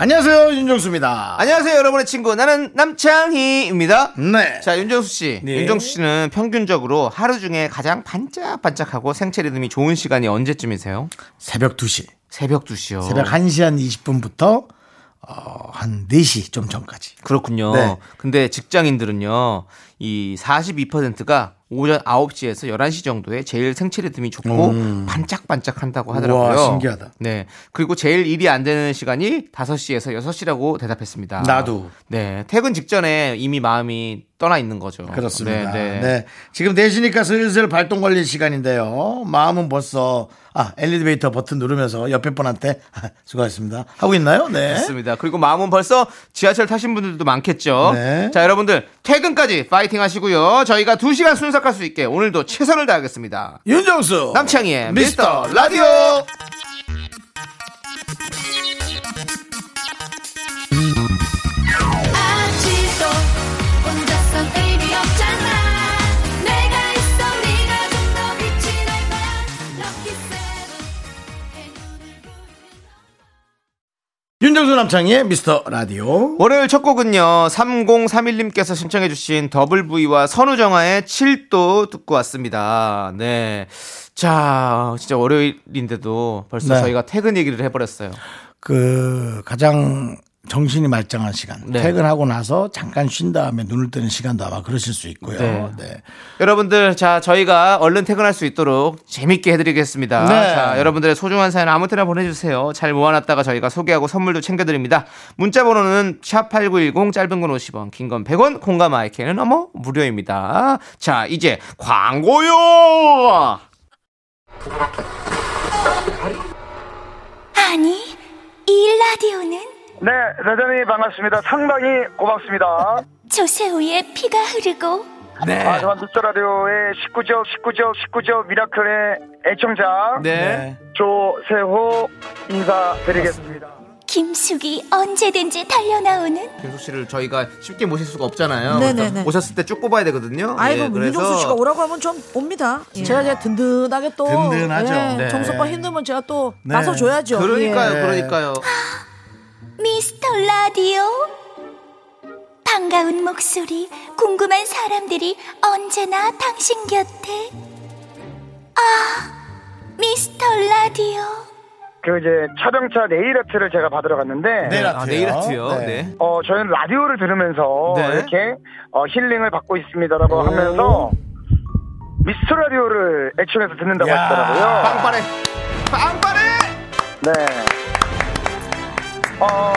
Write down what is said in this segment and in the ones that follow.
안녕하세요 윤정수입니다. 안녕하세요, 여러분의 친구. 나는 남창희입니다. 네. 자, 윤정수 씨. 네. 윤정수 씨는 평균적으로 하루 중에 가장 반짝반짝하고 생체 리듬이 좋은 시간이 언제쯤이세요? 새벽 2시. 새벽 2시요. 새벽 1시 한 20분부터 어, 한 4시 좀 전까지. 그렇군요. 네. 근데 직장인들은요, 이 42%가 오전 9시에서 11시 정도에 제일 생체 리듬이 좋고 반짝반짝 한다고 하더라고요. 음. 우와, 신기하다. 네. 그리고 제일 일이 안 되는 시간이 5시에서 6시라고 대답했습니다. 나도. 네. 퇴근 직전에 이미 마음이 떠나 있는 거죠. 그렇습니다. 네. 네, 네. 지금 4시니까 슬슬 발동 걸릴 시간인데요. 마음은 벌써 아, 엘리베이터 버튼 누르면서 옆에 분한테 아, 수고하셨습니다. 하고 있나요? 네. 좋습니다. 그리고 마음은 벌써 지하철 타신 분들도 많겠죠. 네. 자, 여러분들 퇴근까지 파이팅 하시고요. 저희가 2 시간 순삭할 수 있게 오늘도 최선을 다하겠습니다. 윤정수 남창희의 미스터 미스터 라디오. 윤정수 남창희의 미스터 라디오. 월요일 첫 곡은요. 3031님께서 신청해 주신 더블V와 선우정아의 7도 듣고 왔습니다. 네. 자, 진짜 월요일인데도 벌써 네. 저희가 퇴근 얘기를 해버렸어요. 그 가장 정신이 말짱한 시간. 네. 퇴근하고 나서 잠깐 쉰 다음에 눈을 뜨는 시간도 아마 그러실 수 있고요. 네. 네. 여러분들, 자, 저희가 얼른 퇴근할 수 있도록 재밌게 해드리겠습니다. 네. 자, 여러분들의 소중한 사연 아무 때나 보내주세요. 잘 모아놨다가 저희가 소개하고 선물도 챙겨드립니다. 문자 번호는 샵8910, 짧은 건 50원, 긴 건 100원, 콩감 마이크는 어머, 무료입니다. 자, 이제 광고요! 아니 이 라디오는 네, 대단히 반갑습니다. 상당히 고맙습니다. 조세호의 피가 흐르고 네. 아, 저는 미스터 라디오의 19적, 19적, 19적 미라클의 애청자 네. 조세호 인사드리겠습니다. 김숙이 언제든지 달려나오는 김숙 씨를 저희가 쉽게 모실 수가 없잖아요. 네네네. 그래서 오셨을 때 쭉 뽑아야 되거든요. 아이고 예, 그래서 윤정수 씨가 오라고 하면 좀 옵니다. 제가 이제 든든하게 또 든든하죠. 예, 네. 정수빠 힘들면 제가 또 네. 나서 줘야죠. 그러니까요, 예. 그러니까요. 미스터 라디오 반가운 목소리 궁금한 사람들이 언제나 당신 곁에 아 미스터 라디오 그 이제 촬영차 네일 아트를 제가 받으러 갔는데 네일 아. 네일 아트요. 네. 네. 어, 저희는 라디오를 들으면서 네. 이렇게 어, 힐링을 받고 있습니다라고 오. 하면서 미스터 라디오를 애청해서 듣는다고 야. 하시더라고요. 빵빠레. 빵빠레! 네. 어,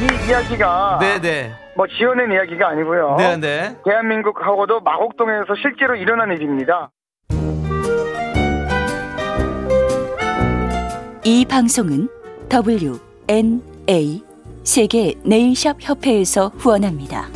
이 이야기가 네네. 뭐 지어낸 이야기가 아니고요. 네네. 대한민국하고도 마곡동에서 실제로 일어난 일입니다. 이 방송은 WNA 세계 nail shop 협회에서 후원합니다.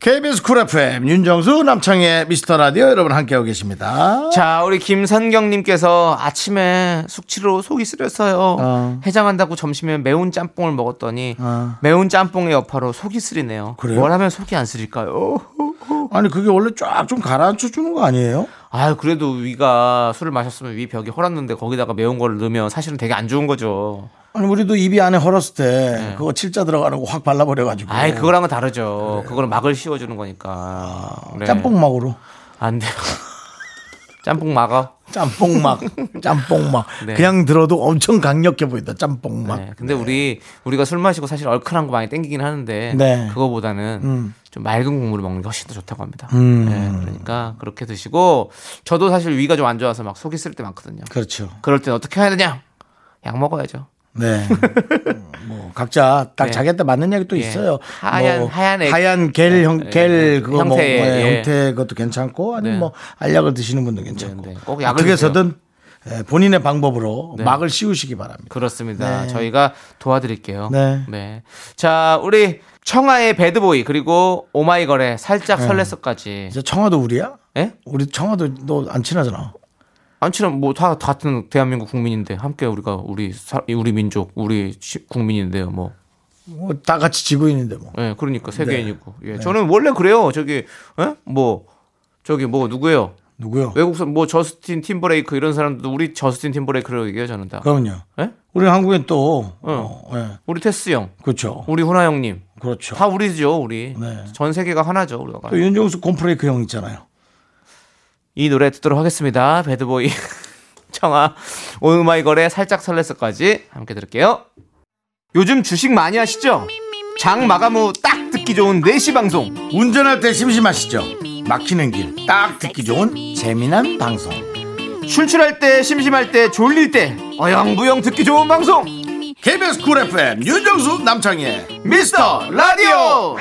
KBS 쿨 FM 윤정수 남창희의 미스터 라디오 여러분 함께하고 계십니다. 자, 우리 김선경님께서 아침에 숙취로 속이 쓰렸어요. 어. 해장한다고 점심에 매운 짬뽕을 먹었더니 어. 매운 짬뽕의 여파로 속이 쓰리네요. 그래요? 뭘 하면 속이 안 쓰릴까요? 아니 그게 원래 쫙 좀 가라앉혀 주는 거 아니에요? 아, 그래도 위가 술을 마셨으면 위 벽이 헐었는데 거기다가 매운 거를 넣으면 사실은 되게 안 좋은 거죠. 아니 우리도 입이 안에 헐었을 때 그거 칠자 들어가는 거 확 발라버려 가지고. 네. 아이, 그거랑은 다르죠. 그거는 막을 씌워주는 거니까. 네. 짬뽕 막으로. 안 돼요. 짬뽕 막아. 짬뽕 막, 짬뽕 막. 네. 그냥 들어도 엄청 강력해 보인다. 짬뽕막. 네. 근데 우리 우리가 술 마시고 사실 얼큰한 거 많이 땡기긴 하는데 네. 그거보다는 음. 좀 맑은 국물을 먹는 게 훨씬 더 좋다고 합니다. 음. 네, 그러니까 그렇게 드시고 저도 사실 위가 좀 안 좋아서 막 속이 쓸 때 많거든요. 그렇죠. 그럴 땐 어떻게 해야 되냐? 약 먹어야죠. 네. 음, 뭐 각자 딱 네. 자기한테 맞는 또 예. 있어요. 하얀- 뭐 하얀 액- 하얀 겔 형, 예, 겔 예, 그거 뭐 형태의, 예, 예. 형태 그것도 괜찮고 아니면 네. 뭐 알약을 드시는 분도 괜찮고. 네, 네. 꼭 약을 어떻게. 해서든 에, 본인의 방법으로 네. 막을 씌우시기 바랍니다. 그렇습니다. 네. 저희가 도와드릴게요. 네. 자, 우리 청하의 배드보이 그리고 오마이걸의 살짝 네. 설렜어까지. 이제 청와도 우리야? 예? 우리 청와도 너 안 친하잖아. 안 친한 뭐 다 같은 대한민국 국민인데 함께 우리가 우리 사- 우리 민족 우리 시- 국민인데요. 뭐. 뭐 다 같이 지구인인데 뭐. 예, 그러니까 세계인이고. 예. 저는 원래 그래요. 저기 예? 뭐 저기 뭐 누구예요? 누구요? 외국산 뭐 저스틴 팀버레이크 이런 사람들도 우리 저스틴 팀버레이크라고 얘기해요 저는 다. 그럼요. 예? 우리 한국엔 또 어, 예. 우리 테스 형, 그렇죠. 우리 훈아 형님 그렇죠. 다 우리죠 우리. 네. 전 세계가 하나죠 우리가. 또 윤정수 콘플레이크 형 있잖아요. 이 노래 듣도록 하겠습니다. Bad Boy 청하 오마이걸의 살짝 설렜어까지 함께 들을게요. 요즘 주식 많이 하시죠? 장 마감 후 딱 듣기 좋은 4시 방송 운전할 때 심심하시죠? 막히는 길 딱 듣기 좋은 재미난 방송. 출출할 때 심심할 때 졸릴 때 어영부영 듣기 좋은 방송 KBS 쿨 FM 윤정수 남창희의 미스터 라디오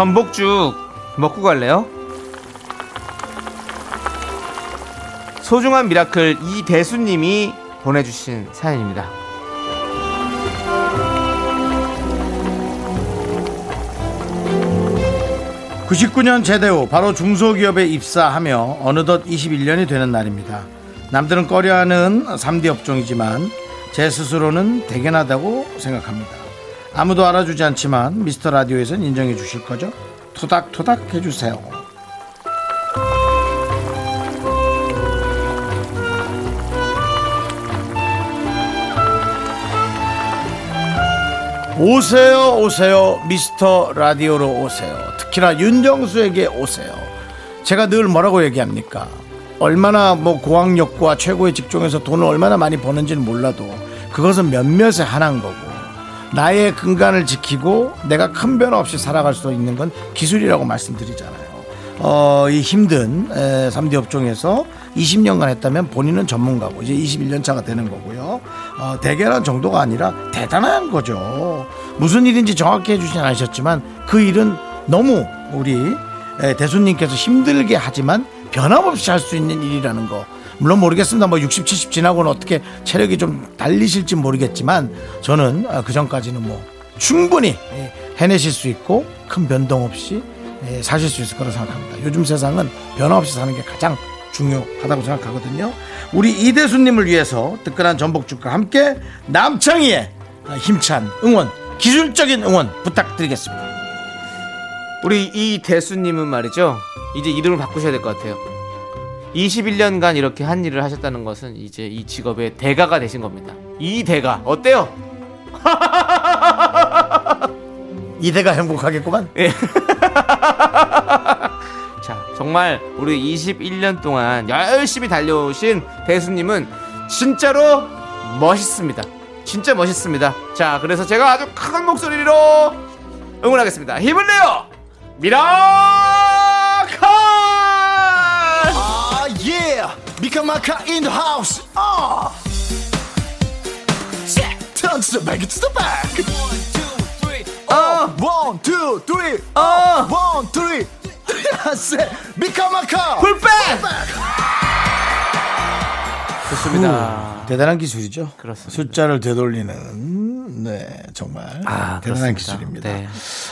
전복죽 먹고 갈래요? 소중한 miracle 이대수님이 보내주신 사연입니다. 99년 제대 후 바로 중소기업에 입사하며 어느덧 21년이 되는 날입니다. 남들은 꺼려하는 3D 업종이지만 제 스스로는 대견하다고 생각합니다. 아무도 알아주지 않지만 미스터 라디오에선 인정해 주실 거죠? 토닥토닥 해주세요. 오세요 오세요 미스터 라디오로 오세요 특히나 윤정수에게 오세요 제가 늘 뭐라고 얘기합니까 얼마나 뭐 고학력과 최고의 직종에서 돈을 얼마나 많이 버는지는 몰라도 그것은 몇몇의 하나인 거고 나의 근간을 지키고 내가 큰 변화 없이 살아갈 수 있는 건 기술이라고 말씀드리잖아요 어, 이 힘든 에, 3D 업종에서 20년간 했다면 본인은 전문가고 이제 21년 차가 되는 거고요. 어, 대결한 정도가 아니라 대단한 거죠. 무슨 일인지 정확히 해주진 않으셨지만 그 일은 너무 우리 에, 대수님께서 힘들게 하지만 변함없이 할 수 있는 일이라는 거. 물론 모르겠습니다. 뭐 60, 70 지나고는 어떻게 체력이 좀 달리실지 모르겠지만 저는 아, 그 전까지는 뭐 충분히 예, 해내실 수 있고 큰 변동 없이 예, 사실 수 있을 거라고 생각합니다. 요즘 세상은 변화 없이 사는 게 가장 중요하다고 생각하거든요. 우리 이대수님을 위해서 뜨끈한 전복죽과 함께 남창희의 힘찬 응원, 기술적인 응원 부탁드리겠습니다. 우리 이 대수님은 말이죠. 이제 이름을 바꾸셔야 될 것 같아요. 21년간 이렇게 한 일을 하셨다는 것은 이제 이 직업의 대가가 되신 겁니다. 이 대가 어때요? 이 대가 행복하겠구만. 자, 정말 우리 21년 동안 열심히 달려오신 대수님은 진짜로 멋있습니다. 진짜 멋있습니다. 자, 그래서 제가 아주 큰 목소리로 응원하겠습니다. 힘을 내요! 미라 미카마카 in the house! 아! Turn to the back, to the back! 어! One, two, three! 어! One, three! 미카마카! 풀백! 좋습니다. 대단한 기술이죠. 그렇습니다. 숫자를 되돌리는 네 정말 아, 대단한 그렇습니다. 기술입니다. 네.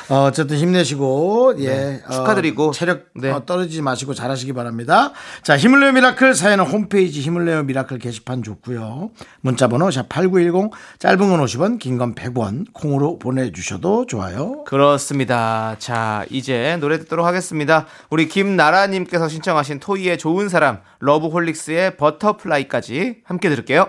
어, 어쨌든 힘내시고 예 네, 어, 축하드리고. 체력 네. 어, 떨어지지 마시고 잘하시기 바랍니다. 자 힘을 내요 miracle 사연은 홈페이지 힘을 내요 miracle 게시판 좋고요. 문자번호 sharp #8910 짧은 건 50원, 긴 건 100원 콩으로 보내주셔도 좋아요. 그렇습니다. 자, 이제 노래 듣도록 하겠습니다. 우리 김나라님께서 신청하신 토이의 좋은 사람, 러브홀릭스의 Butterfly까지 함께 들을게요.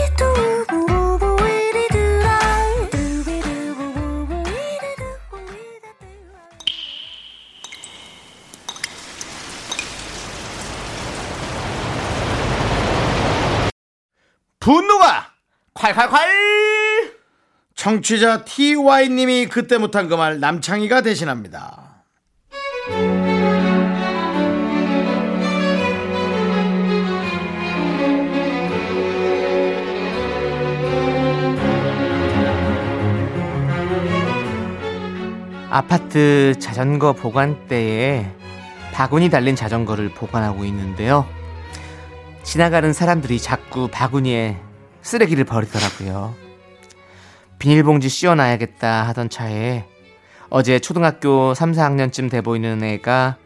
분노가 콸콸콸! 청취자 TY님이 그때 못한 그 말 남창희가 대신합니다. 아파트 자전거 보관대에 바구니 달린 자전거를 보관하고 있는데요. 지나가는 사람들이 자꾸 바구니에 쓰레기를 버리더라고요. 비닐봉지 씌워놔야겠다 하던 차에 어제 초등학교 3, 4학년쯤 돼 보이는 애가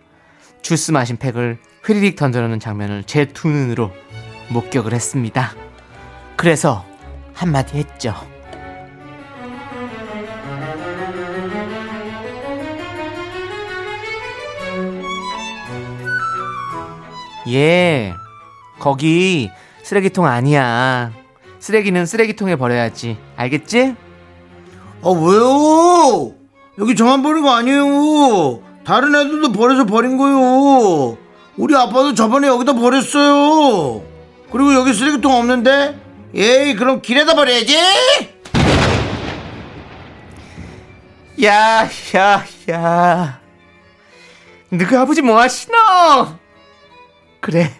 주스 마신 팩을 휘리릭 던져놓는 장면을 제 두 눈으로 목격을 했습니다. 그래서 한마디 했죠. 예, 거기 쓰레기통 아니야. 쓰레기는 쓰레기통에 버려야지. 알겠지? 아 왜요? 여기 저만 버린 거 아니에요. 다른 애들도 버려서 버린 거요. 우리 아빠도 저번에 여기다 버렸어요. 그리고 여기 쓰레기통 없는데? 에이 그럼 길에다 버려야지. 야, 야, 야. 너그 아버지 뭐 하시노? 그래.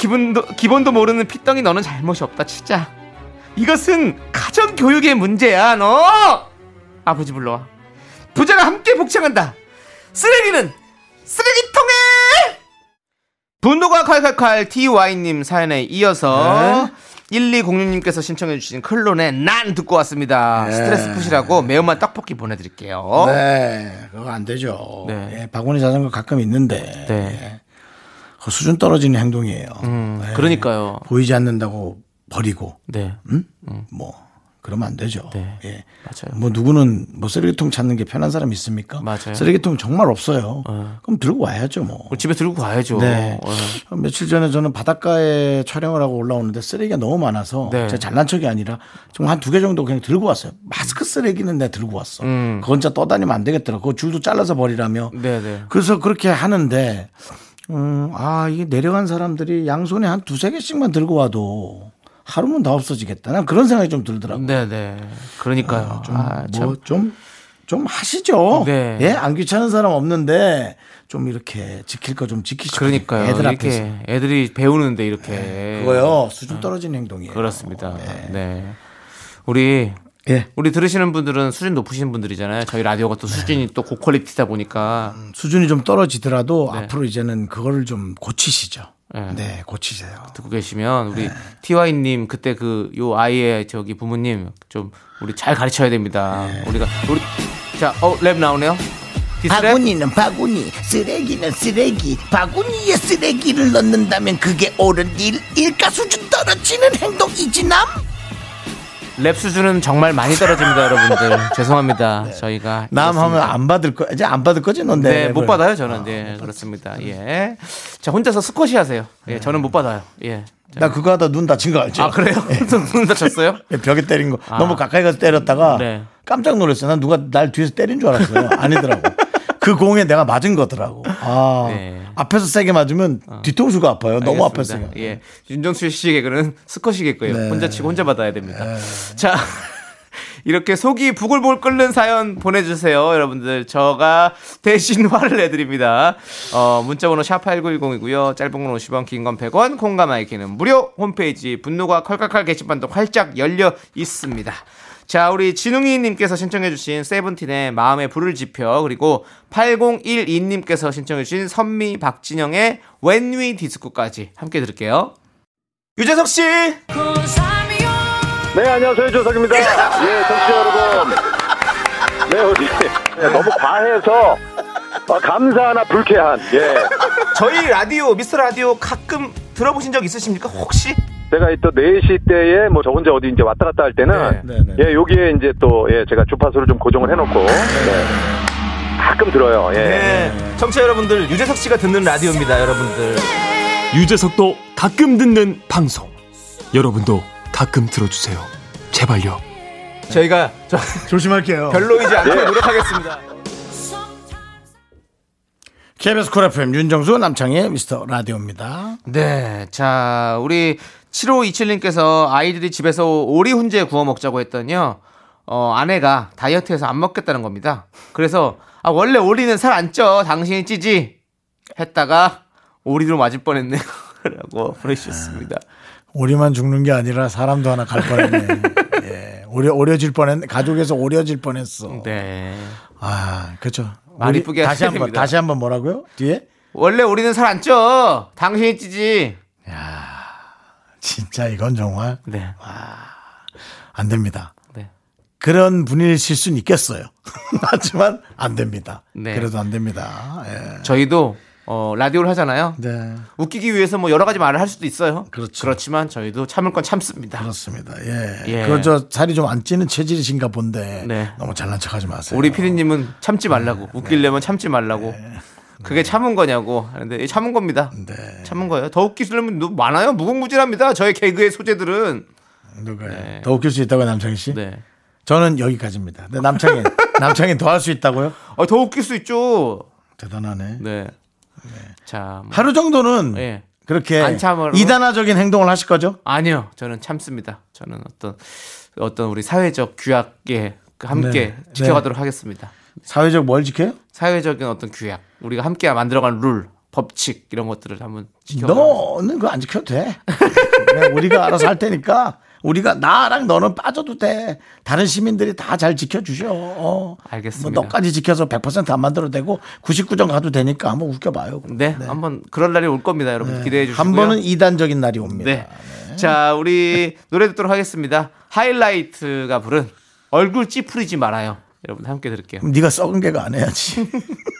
기분도, 기본도 모르는 피덩이 너는 잘못이 없다, 진짜. 이것은 가정교육의 문제야, 너! 아버지 불러와. 부자가 함께 복창한다. 쓰레기는 쓰레기통에! 분노가 칼칼칼 TY님 사연에 이어서 1206님께서 신청해주신 클론의 난 듣고 왔습니다. 스트레스 푸시라고 매운맛 떡볶이 보내드릴게요. 네, 그거 안 되죠. 네. 예, 바구니 자전거 가끔 있는데 네. 그 수준 떨어지는 행동이에요. 음, 네. 그러니까요. 보이지 않는다고 버리고, 네. 음? 뭐 그러면 안 되죠. 네. 예. 맞아요. 뭐 누구는 뭐 쓰레기통 찾는 게 편한 사람 있습니까? 맞아요. 쓰레기통 정말 없어요. 어. 그럼 들고 와야죠, 뭐. 우리 집에 들고 가야죠. 네. 어. 며칠 전에 저는 바닷가에 촬영을 하고 올라오는데 쓰레기가 너무 많아서 네. 제가 잘난 척이 아니라 좀한두 개 정도 그냥 들고 왔어요. 마스크 쓰레기는 내가 들고 왔어. 음. 그건 진짜 떠다니면 안 되겠더라. 그거 줄도 잘라서 버리라며. 네네. 그래서 그렇게 하는데, 음, 아, 이게 내려간 사람들이 양손에 한 두세 개씩만 들고 와도 하루면 다 없어지겠다. 난 그런 생각이 좀 들더라고요. 네네. 그러니까요. 좀, 아, 참. 뭐, 좀, 좀 하시죠. 네. 예, 안 귀찮은 사람 없는데 좀 이렇게 지킬 거 좀 지키시고. 그러니까요. 애들 이렇게 앞에서. 애들이 배우는데 이렇게. 그거요. 수준 떨어진 행동이에요. 그렇습니다. 네. 우리 예. 우리 들으시는 분들은 수준 높으신 분들이잖아요. 저희 라디오가 또 수준이 또 고퀄리티다 보니까. 수준이 좀 떨어지더라도 네. 앞으로 이제는 그거를 좀 고치시죠. 네. 네, 고치세요. 듣고 계시면 우리 네. TY님 그때 그 요 아이의 저기 부모님 좀 우리 잘 가르쳐야 됩니다. 네. 우리가 우리 자어랩 나오네요. 디스랩 바구니는 바구니, 쓰레기는 쓰레기. 바구니에 쓰레기를 넣는다면 그게 옳은 일, 일가 수준 떨어지는 행동이지 남? 랩 수준은 정말 많이 떨어집니다, 여러분들. 죄송합니다. 저희가 남 하면. 안 받을 거, 이제 안 받을 거지, 넌 네, 랩을. 못 받아요, 저는. 네, 그렇습니다. 예. 자, 혼자서 스쿼시 하세요. 예, 저는 못 받아요. 예. 자, 나 그거 하다 눈 다친 거 알죠? 아, 그래요? 눈 다쳤어요? 벽에 때린 거. 아. 너무 가까이 가서 때렸다가 네. 깜짝 놀랐어요. 난 누가 날 뒤에서 때린 줄 알았어요. 아니더라고. 그 공에 내가 맞은 거더라고. 아, 네. 앞에서 세게 맞으면 뒤통수가 아파요. 너무 알겠습니다. 아팠어요. 예. 윤정수 씨 개그는 스쿼시겠고요. 네. 혼자 치고 혼자 받아야 됩니다. 자. 이렇게 속이 부글부글 끓는 사연 보내주세요, 여러분들. 저가 대신 화를 내드립니다. 어, 문자번호 sharp 8910이고요. 짧은 건 50원, 긴 건 100원, 콩과 마이케이는 무료 홈페이지 분노가 칼칼칼 게시판도 활짝 열려 있습니다. 자, 우리 진웅이님께서 신청해주신 세븐틴의 마음에 불을 지펴, 그리고 8012님께서 신청해주신 선미 박진영의 When We Disco까지 함께 들을게요. 유재석 씨! 네, 안녕하세요. 조석입니다. 예, 청취자 여러분. 네, 어디. 네, 너무 과해서 아, 감사하나 불쾌한. 예. 저희 라디오, 미스터 라디오 가끔 들어보신 적 있으십니까? 혹시? 제가 또 4시 때에 뭐 저 혼자 어디 이제 왔다 갔다 할 때는 네, 네. 예, 여기에 이제 또 예, 제가 주파수를 좀 고정을 해놓고 네. 가끔 들어요. 예. 네. 청취자 여러분들, 유재석 씨가 듣는 라디오입니다, 여러분들. 유재석도 가끔 듣는 방송. 여러분도 가끔 들어주세요. 제발요. 저희가 저, 조심할게요. 별로이지 않게 노력하겠습니다. KBS 쿨 FM 윤정수 남창희의 미스터 라디오입니다. 네, 자, 우리 7527님께서 아이들이 집에서 오리 훈제 구워 먹자고 했더니요. 어, 아내가 다이어트해서 안 먹겠다는 겁니다. 그래서 아, 원래 오리는 살 안 쪄. 당신이 찌지. 했다가 오리로 맞을 뻔했네요. 라고 보내주셨습니다. 오리만 죽는 게 아니라 사람도 하나 갈 뻔했네. 예. 오려, 오려질 뻔했네. 가족에서 오려질 뻔했어. 네. 아, 그렇죠. 말 이쁘게 다시 한번, 됩니다. 다시 한 번 뭐라고요? 뒤에? 원래 오리는 살 안 쪄. 당신이 찌지. 진짜 이건 정말 네. 안 됩니다. 네. 그런 분이실 수는 있겠어요. 하지만 안 됩니다. 네. 그래도 안 됩니다. 예. 저희도 어, 라디오를 하잖아요. 네. 웃기기 위해서 뭐 여러 가지 말을 할 수도 있어요. 그렇죠. 그렇지만 저희도 참을 건 참습니다. 그렇습니다. 예. 예. 그저 살이 좀 안 찌는 체질이신가 본데 네. 너무 잘난 척하지 마세요. 우리 피디님은 참지 말라고 네. 웃기려면 참지 말라고 그게 참은 거냐고 하는데 참은 겁니다. 네. 참은 거예요. 더 웃기시려면 너무 많아요. 무궁무진합니다. 저의 개그의 소재들은. 누가요? 네. 더 웃길 수 있다고요, 남창희 씨? 네. 저는 여기까지입니다. 근데 남창희, 남창희 더 할 수 있다고요? 어, 더 웃길 수 있죠. 대단하네. 네. 자, 뭐. 하루 정도는 예. 그렇게 안 참으로? 이단화적인 행동을 하실 거죠? 아니요. 저는 참습니다. 저는 어떤 어떤 우리 사회적 규약에 함께 네. 지켜가도록 하겠습니다. 사회적 뭘 지켜요? 사회적인 어떤 규약, 우리가 함께 만들어가는 룰, 법칙 이런 것들을 한번 지켜가도록 너는 그거 안 지켜도 돼. 우리가 알아서 할 테니까 우리가 나랑 너는 빠져도 돼. 다른 시민들이 다 잘 지켜주셔. 어. 알겠습니다. 뭐 너까지 지켜서 100%안 만들어도 되고 99점 가도 되니까 한번 웃겨봐요. 네, 한번 그럴 날이 올 겁니다, 여러분 기대해 주시고요. 한 번은 이단적인 날이 옵니다. 네. 자, 우리 노래 듣도록 하겠습니다. 하이라이트가 부른 얼굴 찌푸리지 말아요. 여러분 함께 들을게요. 네가 썩은 개가 안 해야지.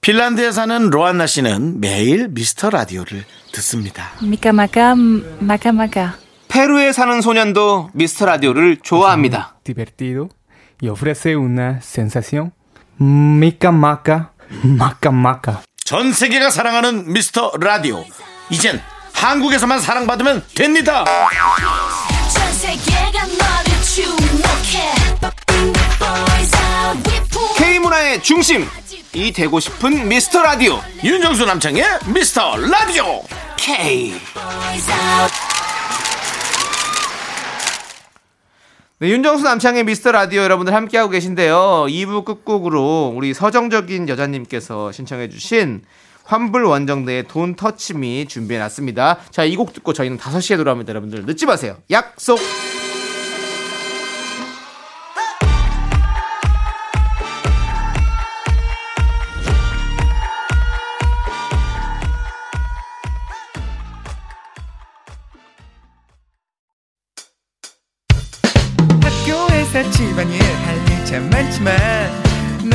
핀란드에 사는 로안나 씨는 매일 미스터 라디오를 듣습니다. 미카마카 마카마카 페루에 사는 소년도 미스터 라디오를 좋아합니다. divertido y ofrece una sensación mica maca, maca maca. 전 세계가 사랑하는 미스터 라디오. 이젠 한국에서만 사랑받으면 됩니다. K 문화의 중심 이 되고 싶은 미스터 라디오 윤정수 남창의 미스터 라디오. K. 네, 윤정수 남창의 미스터 라디오 여러분들 함께하고 계신데요. 2부 끝곡으로 우리 서정적인 여자님께서 신청해 주신 환불 원정대의 돈 터치미 준비해 놨습니다. 자, 이 곡 듣고 저희는 5시에 돌아옵니다. 여러분들 늦지 마세요. 약속!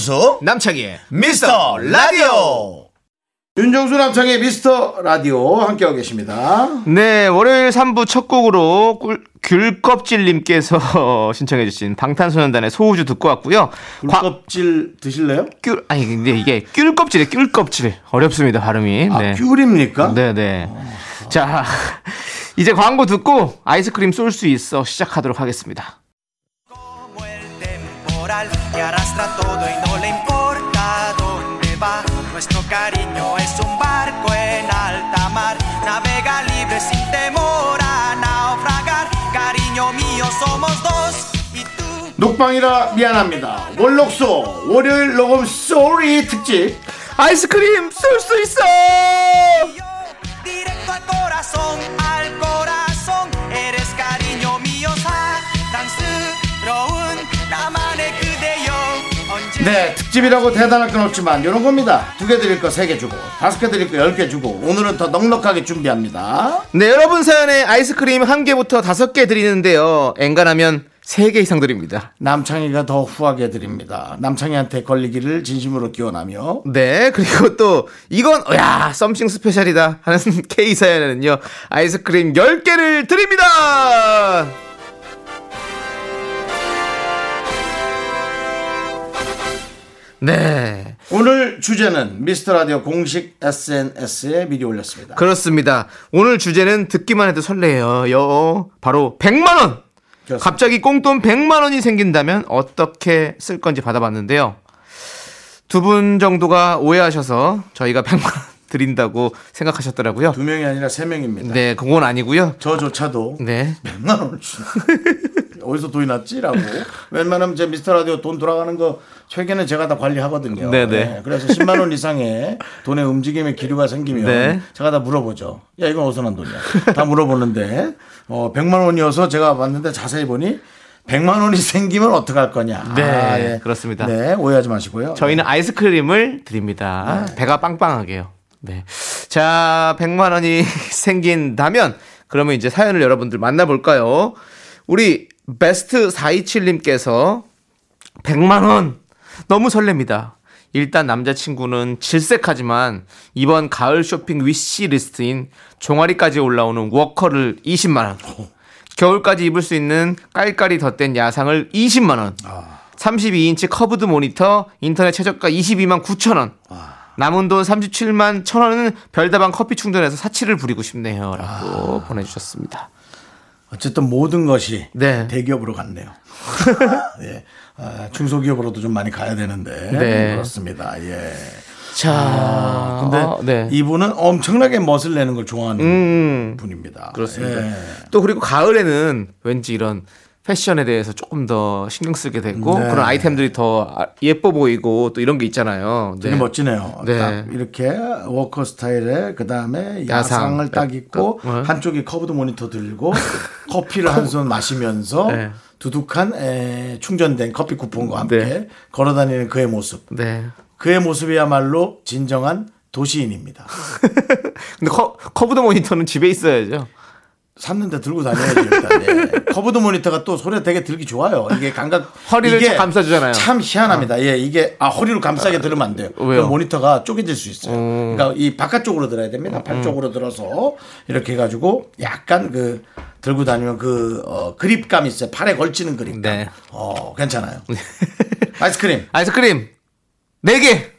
윤정수 남창희의 미스터 라디오. 윤정수 남창의 미스터 라디오 함께하고 계십니다. 네, 월요일 3부 첫 곡으로 꿀, 귤껍질님께서 신청해주신 방탄소년단의 소우주 듣고 왔고요. 과- 굴껍질 드실래요? 귤, 아니, 근데 이게 귤껍질이에요, 귤껍질. 어렵습니다, 발음이. 아, 네. 귤입니까? 네네. 자, 이제 광고 듣고 아이스크림 쏠 수 있어 시작하도록 하겠습니다. Nuestro cariño es un barco en alta mar. Navega libre sin temor a naufragar. Cariño mío, somos dos. 녹방이라 미안합니다. 월록소 월요일 녹음 쏘리 특집 아이스크림 쏠 수 있어. 네, 특집이라고 대단할 건 없지만 이런 겁니다. 두 개 드릴 거 세 개 주고 다섯 개 드릴 거 열 개 주고 오늘은 더 넉넉하게 준비합니다. 네, 여러분 사연에 아이스크림 한 개부터 다섯 개 드리는데요. 엔간하면 세 개 이상 드립니다. 남창희가 더 후하게 드립니다. 남창희한테 걸리기를 진심으로 기원하며 네, 그리고 또 이건 야 썸씽 스페셜이다 하는 K 사연에는요 아이스크림 10개를 드립니다. 네, 오늘 주제는 미스터 라디오 공식 SNS에 미리 올렸습니다. 그렇습니다. 오늘 주제는 듣기만 해도 설레요. 요 바로 100만 원. 그렇습니다. 갑자기 꽁돈 100만 원이 생긴다면 어떻게 쓸 건지 받아봤는데요. 두 분 정도가 오해하셔서 저희가 100만 원 드린다고 생각하셨더라고요. 두 명이 아니라 세 명입니다. 네, 그건 아니고요. 저조차도 네. 100만 원을 주나 어디서 돈이 났지라고 웬만하면 제 미스터 라디오 돈 돌아가는 거 최근에 제가 다 관리하거든요. 네네. 그래서 10만 원 이상의 돈의 움직임의 기류가 생기면 네. 제가 다 물어보죠. 야 이건 어디서 난 돈이야? 다 물어보는데 어 100만 원이어서 제가 봤는데 자세히 보니 100만 원이 생기면 어떡할 거냐. 네, 아, 예. 그렇습니다. 네, 오해하지 마시고요. 저희는 아이스크림을 드립니다. 배가 빵빵하게요. 네. 자, 100만 원이 생긴다면 그러면 이제 사연을 여러분들 만나볼까요? 우리 베스트 427님께서 100만 원 너무 설렙니다. 일단 남자친구는 질색하지만 이번 가을 쇼핑 wish list인 종아리까지 올라오는 워커를 20만 원. 겨울까지 입을 수 있는 깔깔이 덧댄 야상을 20만 원. 32인치 curved 모니터 인터넷 최저가 22만 9천 원. 남은 돈 37만 1천 원은 별다방 커피 충전해서 사치를 부리고 싶네요 라고 보내주셨습니다. 어쨌든 모든 것이 네. 대기업으로 갔네요. 예. 아, 중소기업으로도 좀 많이 가야 되는데 네. 그렇습니다. 예. 자, 아, 근데 네. 이분은 엄청나게 멋을 내는 걸 좋아하는 음, 분입니다. 그렇습니다. 예. 또 그리고 가을에는 왠지 이런 패션에 대해서 조금 더 신경 쓰게 되고 네. 그런 아이템들이 더 아- 예뻐 보이고 또 이런 게 있잖아요. 되게 멋지네요. 네. 딱 이렇게 워커 스타일에 그 다음에 야상. 야상을 딱 입고 네. 한쪽에 curved 모니터 들고 커피를 한 손 마시면서 네. 두둑한 에, 충전된 커피 쿠폰과 함께 네. 걸어다니는 그의 모습. 네. 그의 모습이야말로 진정한 도시인입니다. 근데 커, curved 모니터는 집에 있어야죠. 샀는데 들고 다녀야지 일단. 예. curved 모니터가 또 소리가 되게 들기 좋아요. 이게 감각 허리를 이게 쫙 감싸주잖아요. 참 희한합니다. 예, 이게 아 허리로 감싸게 들으면 안 돼요. 왜요? 모니터가 쪼개질 수 있어요. 음. 그러니까 이 바깥쪽으로 들어야 됩니다. 팔 쪽으로 들어서 이렇게 해가지고 약간 그 들고 다니면 그 어, 그립감 있어요. 팔에 걸치는 그립감. 네. 어 괜찮아요. 아이스크림 아이스크림 4개.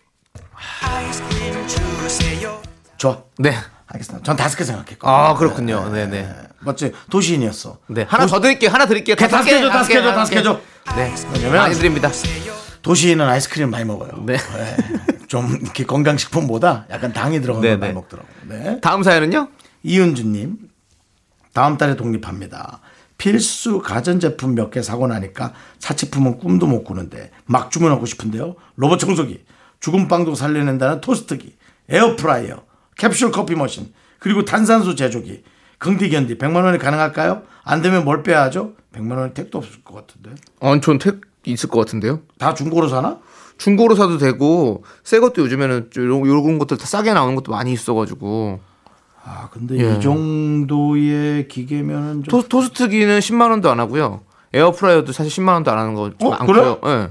아이스크림 주세요. 좋아. 네. 알겠습니다. 전 다섯 개 생각했고. 아, 그렇군요. 네, 네. 맞지? 도시인이었어. 네. 하나 더 드릴게요. 하나 드릴게요. 다섯 개 줘, 다섯 개 줘, 다섯 개 줘. 네. 왜냐면 많이 드립니다. 도시인은 아이스크림 많이 먹어요. 네. 네. 좀 이렇게 건강식품보다 약간 당이 들어간 네, 걸 많이 네. 먹더라고요. 네. 다음 사연은요? 이은주님, 다음 달에 독립합니다. 필수 가전제품 몇 개 사고 나니까 사치품은 꿈도 못 꾸는데 막 주문하고 싶은데요. 로봇 청소기, 죽은 빵도 살려낸다는 토스트기, 에어프라이어, 캡슐 커피 머신, 그리고 탄산수 제조기. 긍디 견디 100만 원이 가능할까요? 안 되면 뭘 빼야 하죠? 100만 원이 택도 없을 것 같은데. 어, 전택 있을 것 같은데요? 다 중고로 사나? 중고로 사도 되고 새 것도 요즘에는 요런, 것들 다 싸게 나오는 것도 많이 있어가지고 아, 근데 예. 이 정도의 기계면은 좀 토, 토스트기는 10만 원도 안 하고요. 에어프라이어도 사실 10만 원도 안 하는 거 좀 어, 많고요. 예.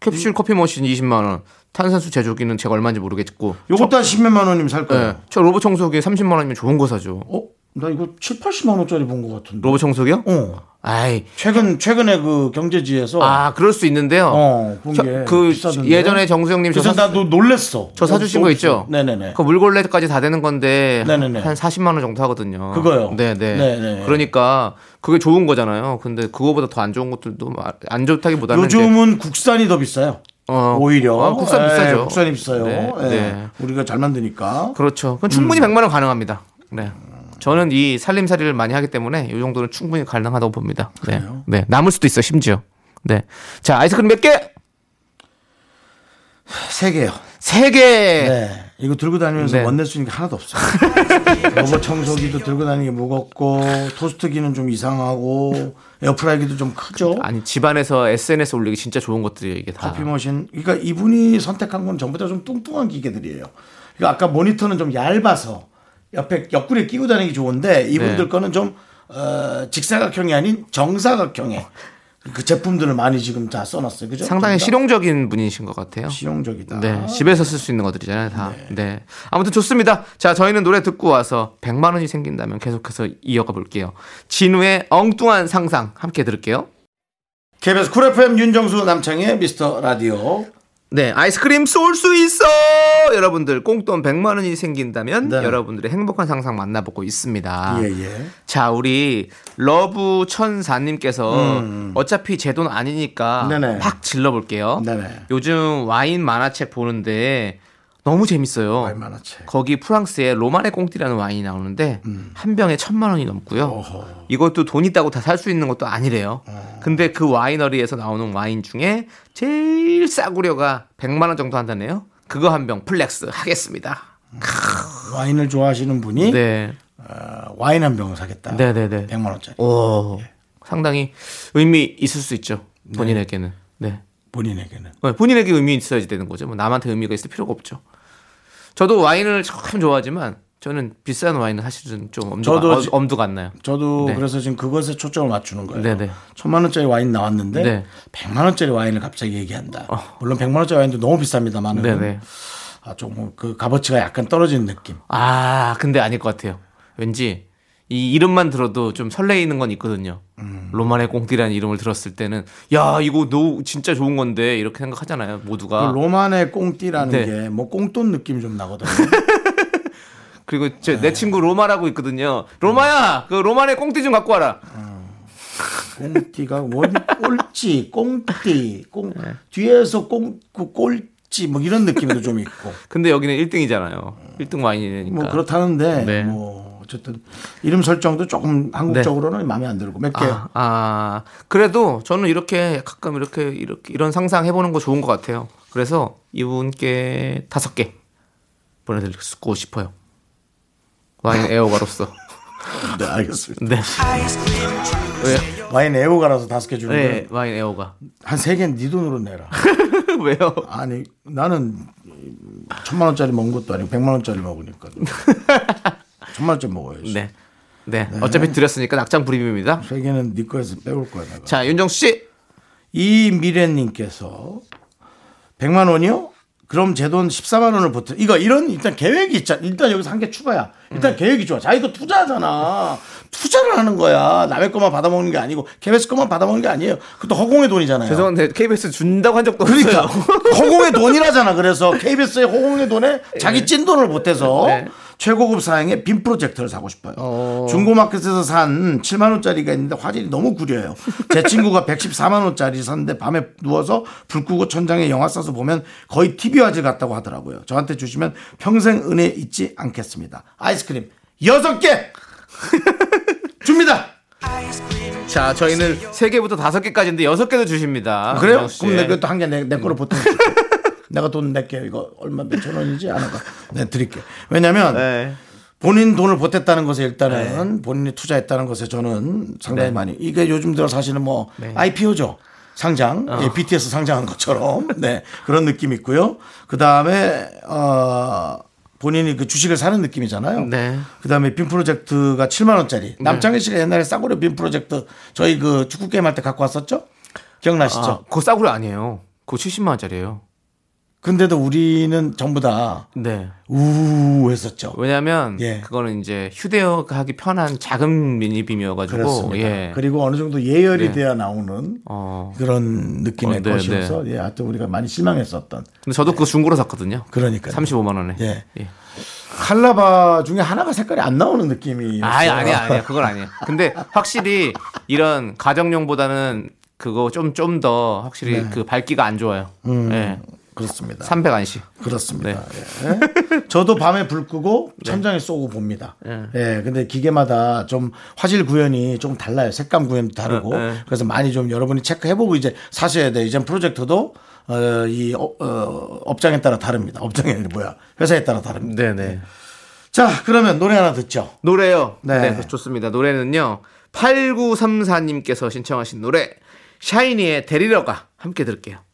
캡슐 커피 머신 20만 원, 탄산수 제조기는 제가 얼마인지 모르겠고. 요것도 한 10몇만 원이면 살 거예요. 예. 저 로봇 청소기 30만 원이면 좋은 거 사죠. 어? 나 이거 7, 80만 원짜리 본 것 같은데. 로봇 청소기요? 어. 아이. 최근 최근에 그 경제지에서 아, 그럴 수 있는데요. 어, 본 저- 게그 비싸던데. 예전에 정수영님 저 그래서 사, 나도 놀랬어. 저 사주신 거 있죠? 네네네. 그 물걸레까지 다 되는 건데 네네네. 한 40만 원 정도 하거든요. 그거요? 네, 네. 네네. 그러니까 그게 좋은 거잖아요. 근데 그거보다 더 안 좋은 것들도 마- 안 좋다기보다는 이제 요즘은 국산이 더 비싸요. 어, 오히려 어, 국산 예, 비싸죠. 국산이 비싸요. 네, 예. 네. 우리가 잘 만드니까. 그렇죠. 그건 충분히 100만 원 가능합니다. 네. 저는 이 살림살이를 많이 하기 때문에 이 정도는 충분히 가능하다고 봅니다. 네. 네. 남을 수도 있어, 심지어. 네. 자, 아이스크림 몇 개? 세 개요. 세 개. 네. 이거 들고 다니면서 네. 원낼 수 있는 게 하나도 없어요. 로봇 청소기도 들고 다니기 무겁고 토스트기는 좀 이상하고 에어프라이기도 좀 크죠. 아니 집안에서 SNS 올리기 진짜 좋은 것들이에요 이게 다. 커피 머신. 그러니까 이분이 선택한 건 전부 다 좀 뚱뚱한 기계들이에요. 그러니까 아까 모니터는 좀 얇아서 옆에 옆구리에 끼고 다니기 좋은데 이분들 네. 거는 좀 어, 직사각형이 아닌 정사각형의 그 제품들을 많이 지금 다 써놨어요. 그죠? 상당히? 실용적인 분이신 것 같아요. 실용적이다. 네, 집에서 쓸 수 있는 것들이잖아요, 다. 네. 아무튼 좋습니다. 자, 저희는 노래 듣고 와서 100만 원이 생긴다면 계속해서 이어가 볼게요. 지누의 엉뚱한 상상 함께 들을게요. KBS 쿨 FM 윤정수 남창희의 미스터 라디오. 네, 아이스크림 쏠 수 있어! 여러분들, 꽁돈 100만 원이 생긴다면 네. 여러분들의 행복한 상상 만나보고 있습니다. 예, 예. 자, 우리 러브 천사님께서 음. 어차피 제 돈 아니니까 네네. 확 질러볼게요. 네네. 요즘 와인 만화책 보는데 너무 재밌어요. 만화책. 거기 프랑스의 로마네 꽁띠라는 와인이 나오는데 음. 한 병에 천만 원이 넘고요. 이것도 돈 있다고 다 살 수 있는 것도 아니래요. 어. 근데 그 와이너리에서 나오는 와인 중에 제일 싸구려가 100만 원 정도 한다네요. 그거 한 병 flex 하겠습니다. 와인을 좋아하시는 분이 네. 어, 와인 한 병을 사겠다. 네네네. 100만 원짜리. 오, 상당히 의미 있을 수 있죠. 본인에게는. 네. 본인에게는. 네, 본인에게 의미 있어야지 되는 거죠. 뭐 남한테 의미가 있을 필요가 없죠. 저도 와인을 참 좋아하지만 저는 비싼 와인은 사실은 좀 엄두가, 저도 어, 지- 엄두가 안 나요. 저도 네. 그래서 지금 그것에 초점을 맞추는 거예요. 네네. 천만 원짜리 와인 나왔는데 네. 백만 원짜리 와인을 갑자기 얘기한다. 물론 백만 원짜리 와인도 너무 비쌉니다만은 네네. 아, 좀그 값어치가 약간 떨어지는 느낌. 아, 근데 아닐 것 같아요. 왠지 이 이름만 들어도 좀 설레이는 건 있거든요. 음. 로만의 꽁띠라는 이름을 들었을 때는 야 이거 너 진짜 좋은 건데 이렇게 생각하잖아요. 모두가. 그 로만의 꽁띠라는 네. 게뭐 꽁돈 느낌이 좀 나거든요. 그리고 제, 네. 내 친구 로마라고 있거든요. 로마야, 그 로만의 꽁띠 좀 갖고 와라. 꽁띠가 원 꼴찌, 꽁띠, 꽁 네. 뒤에서 꽁그 꼴찌 뭐 이런 느낌도 좀 있고. 근데 여기는 1등이잖아요. 1등 와인이니까. 뭐 그렇다는데 네. 뭐 어쨌든 이름 설정도 조금 한국적으로는 마음에 안 들고 몇 개. 아, 아, 그래도 저는 이렇게 가끔 이렇게 이렇게 이런 상상 해보는 거 좋은 것 같아요. 그래서 이분께 다섯 개 보내드리고 싶어요. 와인 애호가로서. 네, 알겠습니다. 네. 왜요? 와인 애호가라서 다섯 개 주는 네, 거예요. 와인 애호가. 한 세 개는 네 돈으로 내라. 왜요? 아니 나는 천만 원짜리 먹은 것도 아니고 백만 원짜리 먹으니까 천만 원짜리 먹어야지. 네. 네. 어차피 드렸으니까 낙장 불입입니다. 세 개는 네 거에서 빼올 거야 내가. 자, 윤정수 씨. 이 미래님께서 100만 원이요? 그럼 제 돈 14만 원을 보태. 이거 이런 일단 계획이 있잖아. 일단 여기서 한 개 추가야. 일단 음. 계획이 좋아. 자 이거 투자잖아. 투자를 하는 거야. 남의 것만 받아먹는 게 아니고 KBS 것만 받아먹는 게 아니에요. 그것도 허공의 돈이잖아요. 죄송한데 KBS 준다고 한 적도 그러니까 없어요. 허공의 돈이라잖아. 그래서 KBS의 허공의 돈에 자기 찐 돈을 보태서 네. 최고급 사양의 빔 프로젝터를 사고 싶어요. 중고마켓에서 산 7만 원짜리가 있는데 화질이 너무 구려요. 제 친구가 114만 원짜리 샀는데 밤에 누워서 불 끄고 천장에 영화 쏴서 보면 거의 TV 화질 같다고 하더라고요. 저한테 주시면 평생 은혜 잊지 않겠습니다. 아이스크림 6개 줍니다. 자, 저희는 세개부터다섯 개까지인데 여섯 개도 주십니다. 아, 그래요? 그럼 내가 또한 개 내, 내 거로 보태. 내가 돈 낼게. 이거 얼마 몇 천 원이지? 않아가. 네, 드릴게. 왜냐면 네. 본인 돈을 보탰다는 것에 일단은 본인이 투자했다는 것에 저는 상당히 네. 많이 이게 요즘 들어 사실은 뭐 네. IPO죠. 상장, 어. 예, BTS 상장한 것처럼 네 그런 느낌 있고요. 그 다음에 어 본인이 그 주식을 사는 느낌이잖아요. 네. 그 다음에 빔 프로젝트가 7만 원짜리. 남창희 씨가 옛날에 싸구려 빔 프로젝트 저희 그 축구 게임 할 때 갖고 왔었죠? 기억나시죠? 아, 그거 싸구려 아니에요. 그거 70만 원짜리예요. 근데도 우리는 전부 다 네. 우했었죠. 왜냐면 예. 그거는 이제 휴대하기 편한 작은 미니빔이어가지고 그렇습니다. 예. 그리고 어느 정도 예열이 네. 돼야 나오는 어. 그런 느낌의 어, 네, 것이어서 예, 하여튼 우리가 많이 실망했었던. 근데 저도 그거 중고로 샀거든요. 그러니까 35만 원에. 예. 예. 칼라바 중에 하나가 색깔이 안 나오는 느낌이. 아니 아니야 아니야 그건 아니야. 근데 확실히 이런 가정용보다는 그거 좀 좀 더 확실히 네. 그 밝기가 안 좋아요. 음. 예. 그렇습니다. 300안씩. 그렇습니다. 예. 저도 밤에 불 끄고 천장에 쏘고 봅니다. 예. 근데 기계마다 좀 화질 구현이 좀 달라요. 색감 구현도 다르고. 예, 예. 그래서 많이 좀 여러분이 체크해보고 이제 사셔야 돼요. 이젠 프로젝터도 어, 이 어, 어, 업장에 따라 다릅니다. 업장이 뭐야 회사에 따라 다릅니다. 네네. 자 그러면 노래 하나 듣죠. 노래요. 네. 네. 좋습니다. 노래는요. 8934님께서 신청하신 노래 샤이니의 데리러 가 함께 들을게요.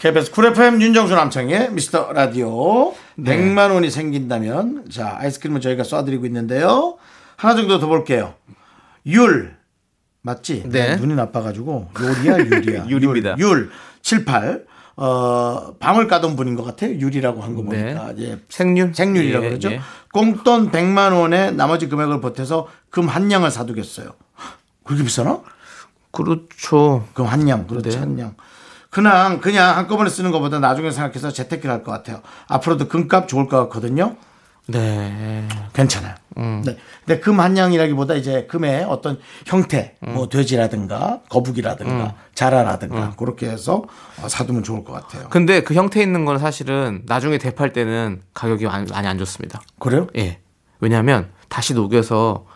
KBS 쿨 FM 윤정수 남창희의 미스터 라디오 네. 100만 원이 생긴다면 자 아이스크림을 저희가 쏴드리고 있는데요 하나 정도 더 볼게요 율 맞지? 네. 눈이 나빠가지고 요리야 유리야 율입니다. 율, 율 78. 어, 방을 까던 분인 것 같아요. 율이라고 한거 네. 보니까. 예. 생률? 생률이라고 예, 그러죠. 예. 공돈 100만 원에 나머지 금액을 보태서 금 한 양을 사두겠어요. 그렇게 비싸나? 그렇죠. 금 한 양, 그렇지 네. 한 양. 그냥 그냥 한꺼번에 쓰는 것보다 나중에 생각해서 재테크를 할 것 같아요. 앞으로도 금값 좋을 것 같거든요. 네. 괜찮아요. 음. 네. 근데 금한 양이라기보다 이제 금의 어떤 형태, 뭐 돼지라든가 거북이라든가 음. 자라라든가 그렇게 해서 어, 사두면 좋을 것 같아요. 근데 그 형태 있는 건 사실은 나중에 대팔 때는 가격이 많이, 많이 안 좋습니다. 그래요? 예. 왜냐하면 다시 녹여서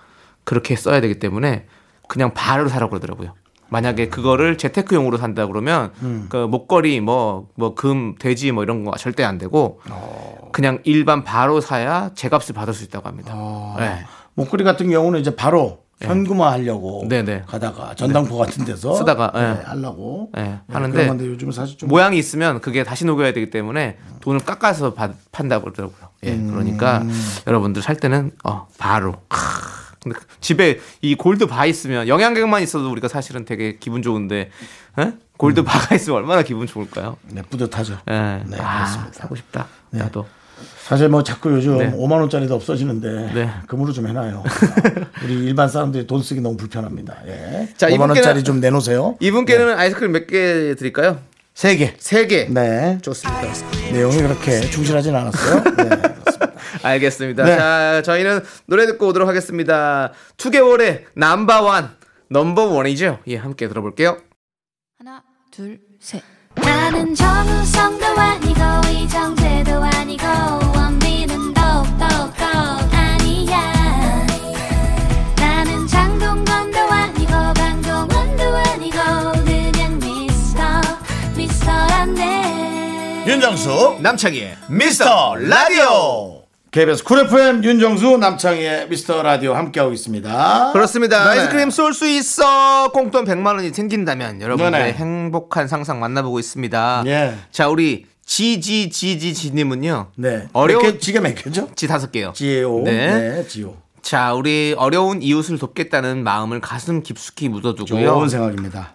그렇게 써야 되기 때문에 그냥 바로 사라고 그러더라고요. 만약에 그거를 재테크용으로 산다 그러면 음. 그 목걸이 뭐 뭐 금 돼지 뭐 이런 거 절대 안 되고 그냥 일반 바로 사야 제값을 받을 수 있다고 합니다. 네. 목걸이 같은 경우는 이제 바로 현금화 하려고 네네. 가다가 전당포 같은 데서 쓰다가, 네, 예. 하려고 예, 네, 하는데 요즘 사실 좀 모양이 있으면 그게 다시 녹여야 되기 때문에 돈을 깎아서 받- 판다고 그러더라고요. 예, 그러니까 여러분들 살 때는 어, 바로. 크, 근데 그 집에 이 골드 바 있으면 영양갱만 있어도 우리가 사실은 되게 기분 좋은데 예? 골드 바가 있으면 얼마나 기분 좋을까요? 네, 뿌듯하죠. 예. 네, 아, 그렇습니다. 사고 싶다. 나도. 사실 뭐 자꾸 요즘 네. 5만 원짜리도 없어지는데 네. 금으로 좀 해놔요. 우리 일반 사람들이 돈 쓰기 너무 불편합니다. 예. 자, 5만 이분께는- 원짜리 좀 내놓으세요. 이분께는 아이스크림 몇 개 드릴까요? 세 개. 세 개. 네. 좋습니다. 내용이 그렇게 충실하진 않았어요. 네. 알겠습니다. 네. 자, 저희는 노래 듣고 오도록 하겠습니다. 2개월의 넘버원, 넘버원이죠. 예, 함께 들어볼게요. 하나, 둘, 셋. 나는 정우성도 아니고 이정재도 아니고 원빈은 더욱더 아니야 나는 장동건도 아니고 강동원도 아니고 그냥 미스터 미스터란데 윤정수 남창희의 미스터 라디오. KBS 쿨 FM 윤정수 남창희의 미스터 라디오 함께하고 있습니다. 그렇습니다. 네네. 아이스크림 쏠 수 있어. 공돈 100만 원이 생긴다면 여러분의 네네. 행복한 상상 만나보고 있습니다. 예. 자, 우리 지지지지지님은요. 네. 어려운 지게 몇 개죠? 지 다섯 개요. 지오. 네. 네. 지오. 자, 우리 어려운 이웃을 돕겠다는 마음을 가슴 깊숙이 묻어두고요. 좋은 생각입니다.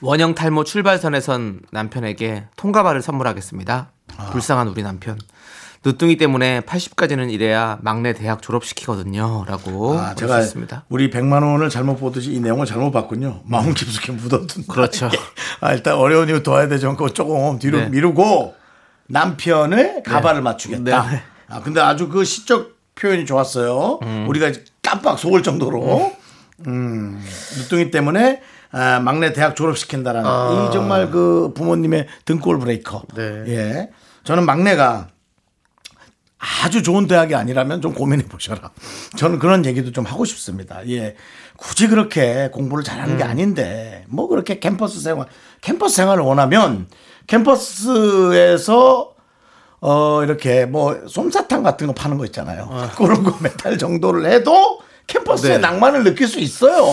원형 탈모 출발선에선 남편에게 통가발을 선물하겠습니다. 아. 불쌍한 우리 남편. 늦둥이 때문에 80까지는 일해야 막내 대학 졸업시키거든요. 라고 아, 제가 보내주셨습니다. 우리 100만 원을 잘못 보듯이 이 내용을 잘못 봤군요. 마음 깊숙이 묻어둔. 그렇죠. 아, 일단 어려운 이유 도와야 되죠. 그거 조금 뒤로 네. 미루고 남편의 가발을 맞추겠다. 네. 아, 근데 아주 그 시적 표현이 좋았어요. 우리가 깜빡 속을 정도로. 음, 늦둥이 때문에 아, 막내 대학 졸업시킨다라는 이 정말 그 부모님의 등골 브레이커. 네. 예. 저는 막내가 아주 좋은 대학이 아니라면 좀 고민해 보셔라. 저는 그런 얘기도 좀 하고 싶습니다. 예. 굳이 그렇게 공부를 잘하는 게 아닌데, 뭐 그렇게 캠퍼스 생활, 캠퍼스 생활을 원하면 캠퍼스에서 어, 이렇게 뭐 솜사탕 같은 거 파는 거 있잖아요. 그런 거 메탈 정도를 해도 캠퍼스의 네. 낭만을 느낄 수 있어요.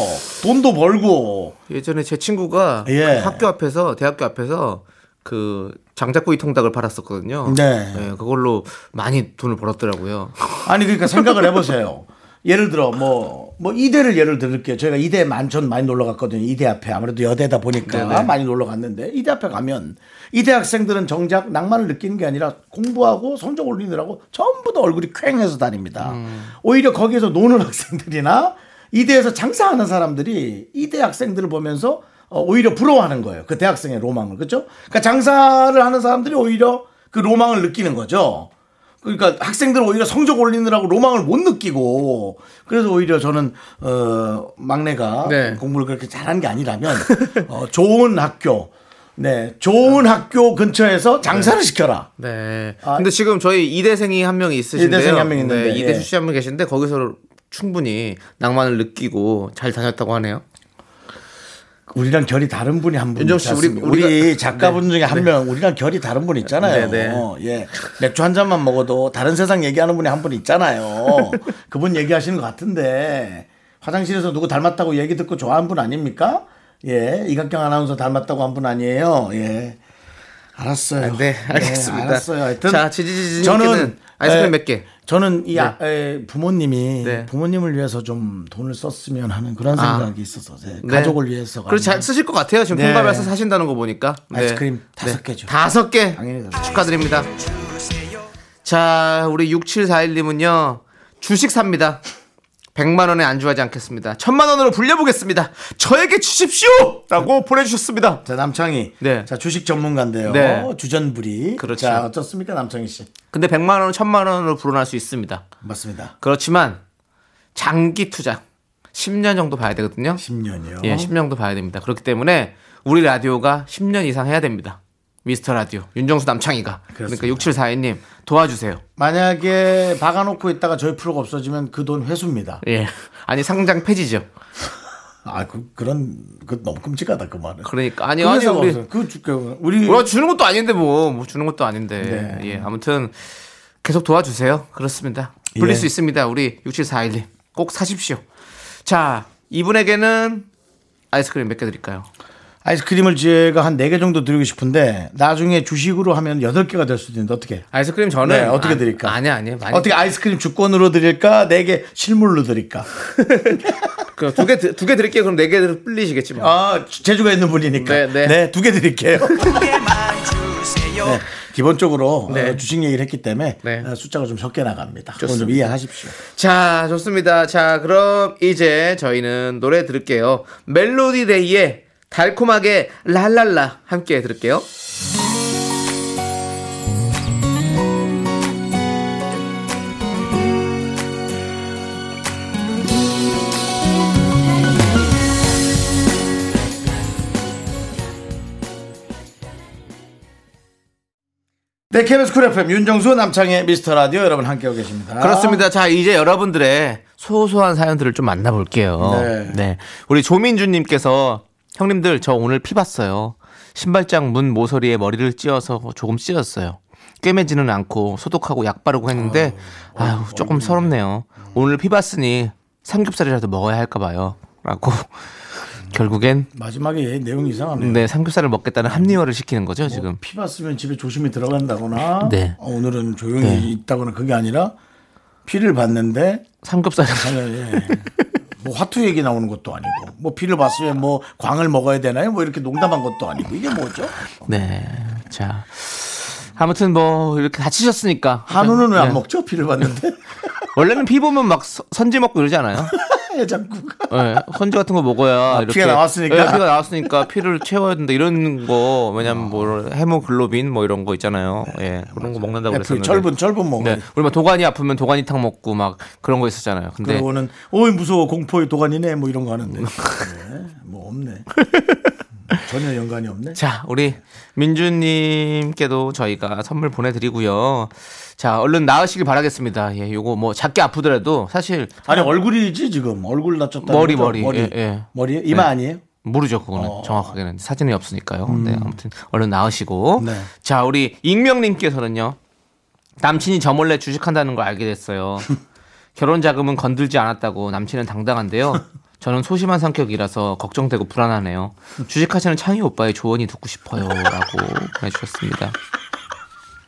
돈도 벌고. 예전에 제 친구가 예. 그 학교 앞에서 대학교 앞에서 그 장작구이 통닭을 팔았었거든요. 네. 그걸로 많이 돈을 벌었더라고요. 아니 그러니까 생각을 해보세요. 예를 들어 뭐, 뭐 이대를 예를 들을게요. 저희가 이대만 참 많이 놀러 갔거든요. 이대 앞에 아무래도 여대다 보니까 네네. 많이 놀러 갔는데 이대 앞에 가면 이대 학생들은 정작 낭만을 느끼는 게 아니라 공부하고 성적 올리느라고 전부 다 얼굴이 퀭해서 다닙니다. 오히려 거기에서 노는 학생들이나 이대에서 장사하는 사람들이 이대 학생들을 보면서 어, 오히려 부러워하는 거예요. 그 대학생의 로망을. 그렇죠? 그러니까 장사를 하는 사람들이 오히려 그 로망을 느끼는 거죠. 그러니까 학생들은 오히려 성적 올리느라고 로망을 못 느끼고 그래서 오히려 저는 어 막내가 네. 공부를 그렇게 잘하는 게 아니라면 어 좋은 학교 네, 좋은 학교 근처에서 장사를 시켜라. 네. 아. 근데 지금 저희 이대생이 한 명이 있으신데요. 이대생이 한 명 있는데, 네, 이대 예. 출신 한명 계신데 거기서 충분히 낭만을 느끼고 잘 다녔다고 하네요. 우리랑 결이 다른 분이 한 분. 윤정 씨, 우리- 우리, 우리가- 작가분 네. 중에 한 네. 명, 우리랑 결이 다른 분 있잖아요. 네, 네. 예. 맥주 한 잔만 먹어도 다른 세상 얘기하는 분이 한 분 있잖아요. 그분 얘기하시는 것 같은데 화장실에서 누구 닮았다고 얘기 듣고 좋아하는 분 아닙니까? 예. 이각경 아나운서 닮았다고 한 분 아니에요. 예. 알았어요. 네, 알겠습니다. 알았어요. 하여튼 자, 지지지지님께는 저는 아이스크림 에, 몇 개? 저는 이 네. 아, 에, 부모님이 네. 부모님을 위해서 좀 돈을 썼으면 하는 그런 아. 생각이 있어서 네, 네. 가족을 위해서 그래서 잘 쓰실 것 같아요. 지금 네. 통가에서 사신다는 거 보니까. 네. 아이스크림 다섯 개죠. 다섯 개. 당연히 다섯 개. 축하드립니다. 자, 우리 6741님은요. 주식 삽니다. 100만 원에 안주하지 않겠습니다. 1000만 원으로 불려보겠습니다. 저에게 주십시오! 라고 보내 주셨습니다. 자 남창희, 네. 자 주식 전문가인데요. 네. 주전부리. 그렇죠. 자 어떻습니까 남창희 씨? 근데 100만 원은 1000만 원으로 불어날 수 있습니다. 맞습니다. 그렇지만 장기 투자 10년 정도 봐야 되거든요. 10년이요. 예, 10년 정도 봐야 됩니다. 그렇기 때문에 우리 라디오가 10년 이상 해야 됩니다. 미스터 라디오 윤정수 남창희가 그러니까 그렇습니다. 6742님 도와주세요. 만약에 박아놓고 있다가 저희 프로가 없어지면 그 돈 회수입니다. 예. 아니 상장 폐지죠. 아, 그, 그런, 그 너무 끔찍하다, 그 말은. 그러니까 아니 그 아니 우리 없어요. 그, 주- 그, 우리. 뭐 주는 것도 아닌데 뭐, 뭐 주는 것도 아닌데. 네. 예. 아무튼 계속 도와주세요. 그렇습니다. 불릴 예. 수 있습니다. 우리 6741님. 꼭 사십시오. 자, 이분에게는 아이스크림 몇 개 드릴까요? 아이스크림을 제가 한 4개 정도 드리고 싶은데, 나중에 주식으로 하면 8개가 될 수도 있는데, 어떻게? 아이스크림 저는 네, 어떻게 아, 드릴까? 아니 아니. 많이 어떻게 아이스크림 주권으로 드릴까? 4개 실물로 드릴까? 그두개 두 개 드릴게요. 그럼 네 개를 불리시겠지 뭐. 아, 재주가 있는 분이니까. 네, 네. 네, 두 개 드릴게요. 네, 기본적으로 네. 어, 주식 얘기를 했기 때문에 네. 어, 숫자가 좀 적게 나갑니다. 그건 좀 좋습니다. 이해하십시오. 자, 좋습니다. 자, 그럼 이제 저희는 노래 들을게요. 멜로디 데이의 달콤하게 랄랄라 함께 들을게요. 네, KBS 쿨 FM 윤정수 남창희의 미스터 라디오 여러분 함께하고 계십니다. 그렇습니다. 자, 이제 여러분들의 소소한 사연들을 좀 만나볼게요. 네. 네. 우리 조민주님께서 형님들 저 오늘 피 봤어요. 신발장 문 모서리에 머리를 찧어서 조금 찧었어요. 꿰매지는 않고 소독하고 약 바르고 했는데 아유 조금 서럽네요. 오늘 피 봤으니 삼겹살이라도 먹어야 할까 봐요. 라고 결국엔 마지막에 내용 이상하네요. 네 삼겹살을 먹겠다는 합리화를 시키는 거죠 지금. 피 봤으면 집에 조심히 들어간다거나 네. 어, 오늘은 조용히 네. 있다거나 그게 아니라 피를 봤는데 삼겹살 예. 뭐 화투 얘기 나오는 것도 아니고 뭐 피를 봤으면 뭐 광을 먹어야 되나요? 뭐 이렇게 농담한 것도 아니고 이게 뭐죠? 네. 자. 아무튼 뭐 이렇게 다치셨으니까 한우는 왜안 네. 먹죠? 피를 봤는데 원래는 피 보면 막 서- 선지 먹고 이러지 않아요? 해장국 네, 선지 같은 거 먹어야 아, 이렇게 피가 나왔으니까? 네, 피가 나왔으니까 피를 채워야 된다 이런 거 왜냐면 뭐 헤모글로빈 뭐 이런 거 있잖아요. 예, 그런 거 먹는다고 그랬었는데. 철분 철분 먹어. 네, 우리 막 도가니 아프면 도가니탕 먹고 막 그런 거 있었잖아요. 근데 그러고는 어이 무서워 공포의 도가니네 뭐 이런 거 하는데 네, 뭐 없네. 전혀 연관이 없네. 자, 우리 민주님께도 저희가 선물 보내드리고요. 자, 얼른 나으시길 바라겠습니다. 예, 요거 뭐 작게 아프더라도 사실 아니 얼굴이지 지금 얼굴 다쳤다. 머리 머리 머리 예, 예. 머리 이마 네. 아니에요? 모르죠 그거는 어. 정확하게는 사진이 없으니까요. 네, 아무튼 얼른 나으시고. 네. 자, 우리 익명님께서는요. 남친이 저 몰래 주식한다는 걸 알게 됐어요. 결혼 자금은 건들지 않았다고 남친은 당당한데요. 저는 소심한 성격이라서 걱정되고 불안하네요. 주식하시는 창희 오빠의 조언이 듣고 싶어요라고 보내주셨습니다.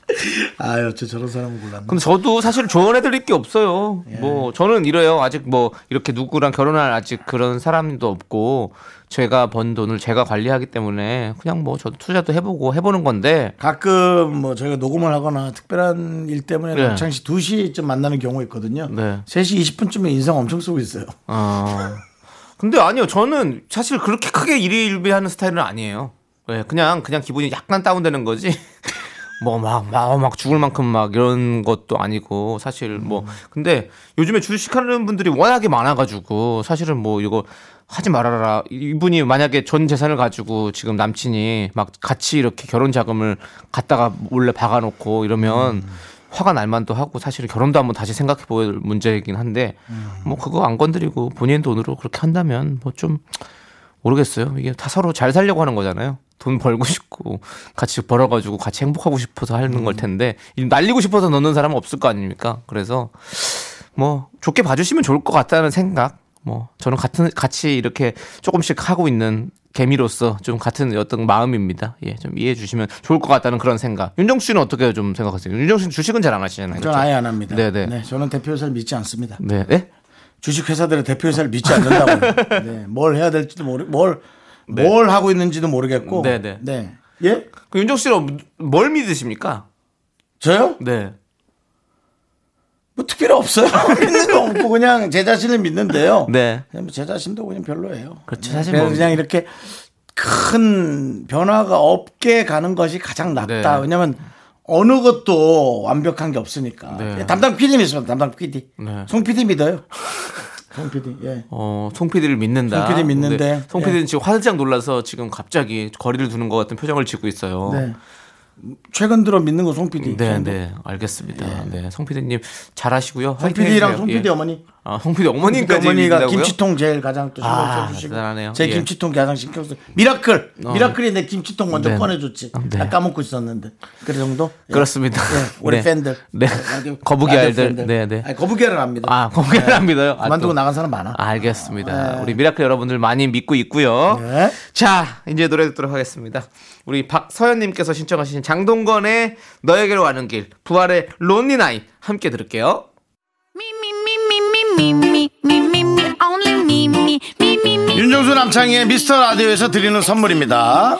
아유, 저 저런 사람을 골랐네. 근데 저도 사실 조언해 드릴 게 없어요. 뭐 저는 이래요. 아직 뭐 이렇게 누구랑 결혼할 아직 그런 사람도 없고 제가 번 돈을 제가 관리하기 때문에 그냥 뭐 저도 투자도 해보고 해보는 건데 가끔 뭐 저희가 녹음을 하거나 특별한 일 때문에 네. 남창 씨 2시쯤 만나는 경우 있거든요. 네. 3시 20분쯤에 인상 엄청 쓰고 있어요. 어. 근데 아니요. 저는 사실 그렇게 크게 일일비하는 스타일은 아니에요. 네, 그냥 그냥 기분이 약간 다운되는 거지. 뭐막막 막 죽을 만큼 막 이런 것도 아니고 사실 뭐 근데 요즘에 주식하는 분들이 워낙에 많아가지고 사실은 뭐 이거 하지 말아라 이분이 만약에 전 재산을 가지고 지금 남친이 막 같이 이렇게 결혼 자금을 갖다가 몰래 박아놓고 이러면 화가 날 만도 하고 사실은 결혼도 한번 다시 생각해 볼 문제이긴 한데 뭐 그거 안 건드리고 본인 돈으로 그렇게 한다면 뭐 좀 모르겠어요. 이게 다 서로 잘 살려고 하는 거잖아요. 돈 벌고 싶고 같이 벌어가지고 같이 행복하고 싶어서 하는 걸 텐데 이 날리고 싶어서 넣는 사람은 없을 거 아닙니까? 그래서 뭐 좋게 봐주시면 좋을 것 같다는 생각. 뭐 저는 같은 같이 이렇게 조금씩 하고 있는 개미로서 좀 같은 어떤 마음입니다. 예, 좀 이해해 주시면 좋을 것 같다는 그런 생각. 윤정 씨는 어떻게 좀 생각하세요? 윤정 씨는 주식은 잘 안 하시잖아요. 전 그렇죠? 아예 안 합니다. 네네. 네, 저는 대표회사를 믿지 않습니다. 네. 네? 주식 회사들의 대표회사를 믿지 않는다고요. 네, 뭘 해야 될지도 모르, 뭘, 네. 뭘 하고 있는지도 모르겠고. 네네. 네. 예? 그 윤정 씨는 뭘 믿으십니까? 저요? 네. 뭐 특별히 없어요. 믿는 거 없고 그냥 제 자신을 믿는데요. 네. 그냥 뭐제 자신도 그냥 별로예요. 그렇죠. 네, 사실 그냥, 뭐- 그냥 이렇게 큰 변화가 없게 가는 것이 가장 낫다. 네. 왜냐면 어느 것도 완벽한 게 없으니까. 네. 예, 담당 PD 믿습니다. 담당 PD. 네. 송 PD 믿어요. 송 PD. 예. 어, 송 PD를 믿는다. 송 PD 믿는데. 네. 송 PD는 지금 화들짝 놀라서 지금 갑자기 거리를 두는 것 같은 표정을 짓고 있어요. 네. 최근 들어 믿는 거송 PD. 네, 네, 알겠습니다. 네, 송 PD님 잘하시고요. 송 PD랑 송 PD 어머니. 아, 송 PD 어머니까지 어머니가 믿는다고요? 김치통 제일 가장 또 신경 아, 써주시고 대단하네요. 제 예. 김치통 가장 신경 써 미라클 어. 미라클이 내 김치통 먼저 네. 꺼내줬지 네. 나 까먹고 있었는데 그 정도 예. 그렇습니다. 예, 우리 네. 팬들 네. 거북이 알들. 네, 네. 아니, 거북이를 압니다 아, 거북이를 안 믿어요? 아, 그만두고 또. 나간 사람 많아 알겠습니다. 네. 우리 미라클 여러분들 많이 믿고 있고요. 네. 자, 이제 노래 듣도록 하겠습니다. 우리 박서연님께서 신청하신 장동건의 너에게로 가는 길, 부활의 Lonely Night 함께 들을게요. 윤정수 남창희의 미스터 라디오에서 드리는 선물입니다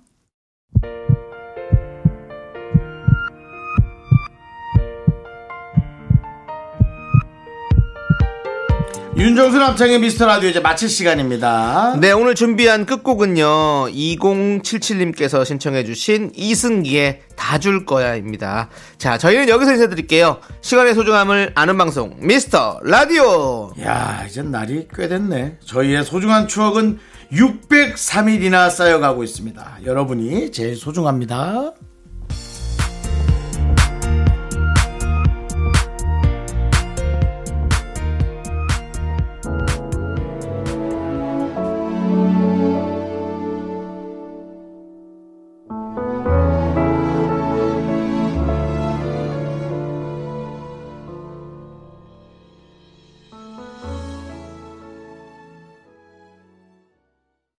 윤정수 남창희의 미스터 라디오 이제 마칠 시간입니다 네, 오늘 준비한 끝곡은요. 2077님께서 신청해주신 이승기의 다 줄 거야입니다. 자, 저희는 여기서 인사드릴게요. 시간의 소중함을 아는 방송, 미스터 라디오! 야 이젠 날이 꽤 됐네 저희의 소중한 추억은 603일이나 쌓여가고 있습니다 여러분이 제일 소중합니다